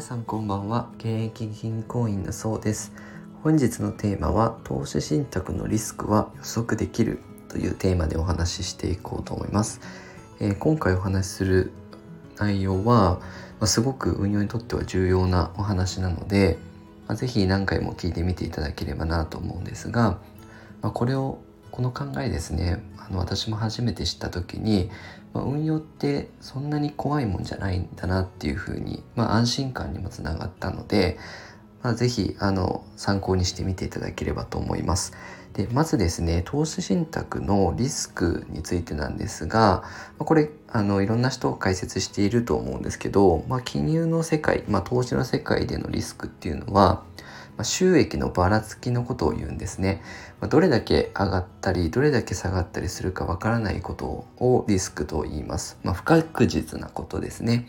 皆さんこんばんは。現役銀行員のそうです。本日のテーマは投資信託のリスクは予測できるというテーマでお話ししていこうと思います、えー、今回お話しする内容は、まあ、すごく運用にとっては重要なお話なので、まあ、何回も聞いてみていただければなと思うんですが、まあ、これをこの考えですねあの私も初めて知った時に、まあ、運用ってそんなに怖いもんじゃないんだなっていうふうに、まあ、安心感にもつながったので、まあ、是非あの参考にしてみていただければと思います。でまずですね投資信託のリスクについてなんですがこれあのいろんな人を解説していると思うんですけど、まあ、金融の世界、まあ、投資の世界でのリスクっていうのはま収益のばらつきのことを言うんですね。まどれだけ上がったりどれだけ下がったりするかわからないことをリスクと言います。まあ、不確実なことですね。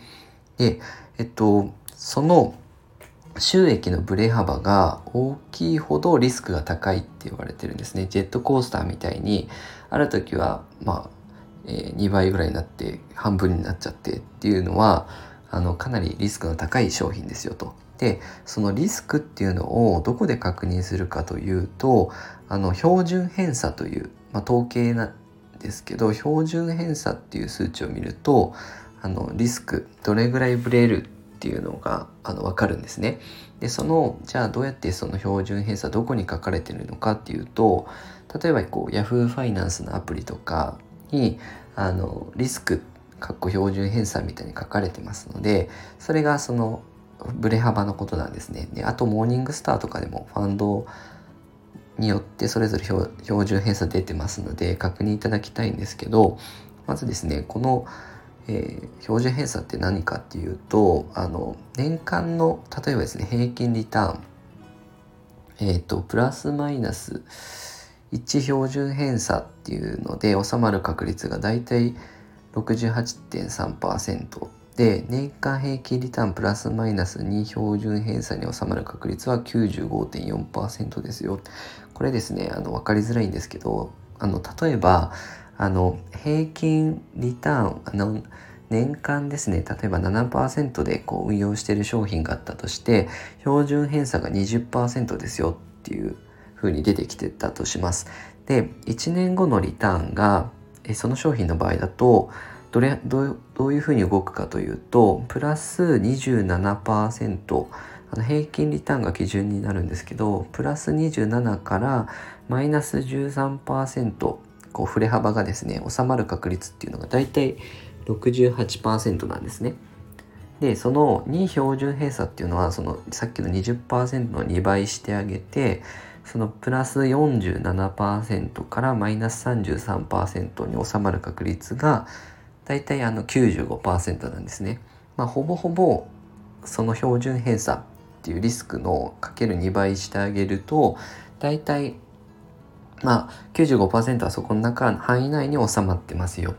で、えっと、その収益のブレ幅が大きいほどリスクが高いって言われてるんですね。ジェットコースターみたいにある時はまあ、え、2倍ぐらいになって半分になっちゃってっていうのはあのかなりリスクの高い商品ですよと。でそのリスクっていうのをどこで確認するかというとあの標準偏差という、まあ、統計なんですけど標準偏差っていう数値を見るとあのリスクどれぐらいブレるっていうのがあの分かるんですね。でそのじゃあどうやってその標準偏差どこに書かれてるのかっていうと例えばこう Yahoo ファイナンスのアプリとかにあのリスクかっこ標準偏差みたいに書かれてますのでそれがそのブレ幅のことなんですね。であとモーニングスターとかでもファンドによってそれぞれ標準偏差出てますので確認いただきたいんですけどまずですねこの、えー、標準偏差って何かっていうとあの年間の例えばですね平均リターンえっ、ー、とプラスマイナス1標準偏差っていうので収まる確率がだいたい68.3%で年間平均リターンプラスマイナス2標準偏差に収まる確率は95.4%ですよ。これですねあの分かりづらいんですけどあの例えばあの平均リターンあの年間ですね例えば7%でこう運用している商品があったとして標準偏差が20%ですよっていう風に出てきてたとします。で1年後のリターンがその商品の場合だとどれどういうふうに動くかというとプラス27%あの平均リターンが基準になるんですけどプラス27からマイナス13%こう振れ幅がですね収まる確率っていうのがだいたい68%なんですね。でその2標準偏差っていうのはそのさっきの20%の2倍してあげてそのプラス47%からマイナス33%に収まる確率が大体あの95%なんですね。まあ、ほぼほぼその標準偏差っていうリスクのかける2倍してあげると大体まあ95%はそこの中範囲内に収まってますよ。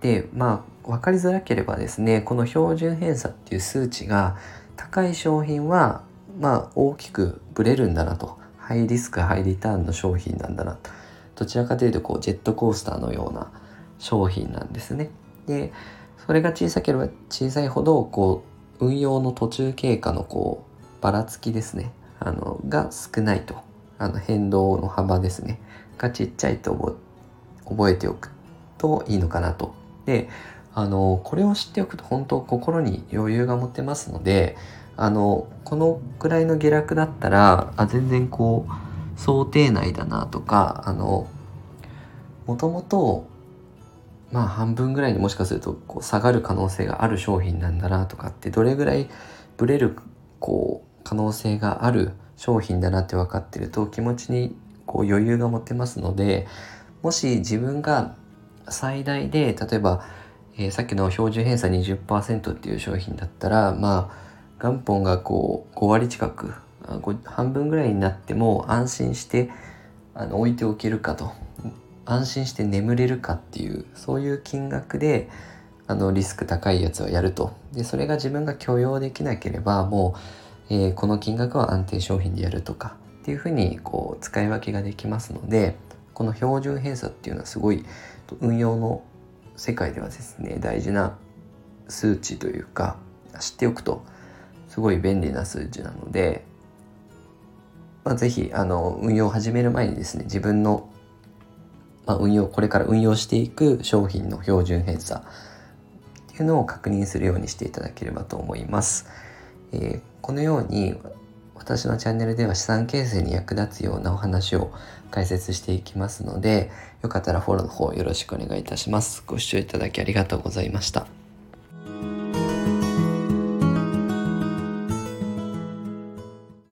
でまあ分かりづらければですねこの標準偏差っていう数値が高い商品はまあ大きくブレるんだなとハイリスクハイリターンの商品なんだなとどちらかというとこうジェットコースターのような商品なんですね。でそれが小さければ小さいほどこう運用の途中経過のこうばらつきですねあのが少ないとあの変動の幅ですねがちっちゃいと覚えておくといいのかなと。であのこれを知っておくと本当心に余裕が持てますのであのこのぐらいの下落だったらあ全然こう想定内だなとかあのもともとまあ半分ぐらいにもしかするとこう下がる可能性がある商品なんだなとかってどれぐらいブレるこう可能性がある商品だなって分かってると気持ちにこう余裕が持てますのでもし自分が最大で例えば、えー、さっきの標準偏差20%っていう商品だったらまあ元本がこう5割近く半分ぐらいになっても安心してあの置いておけるかと。安心して眠れるかっていうそういう金額であのリスク高いやつをやると。でそれが自分が許容できなければもう、えー、この金額は安定商品でやるとかっていうふうにこう使い分けができますのでこの標準偏差っていうのはすごい運用の世界ではですね大事な数値というか知っておくとすごい便利な数字なので、まあ、ぜひあの運用を始める前にですね自分の、まあ、運用これから運用していく商品の標準偏差っていうのを確認するようにしていただければと思います。えー、このように私のチャンネルでは資産形成に役立つようなお話を解説していきますので、よかったらフォローの方よろしくお願いいたします。ご視聴いただきありがとうございました。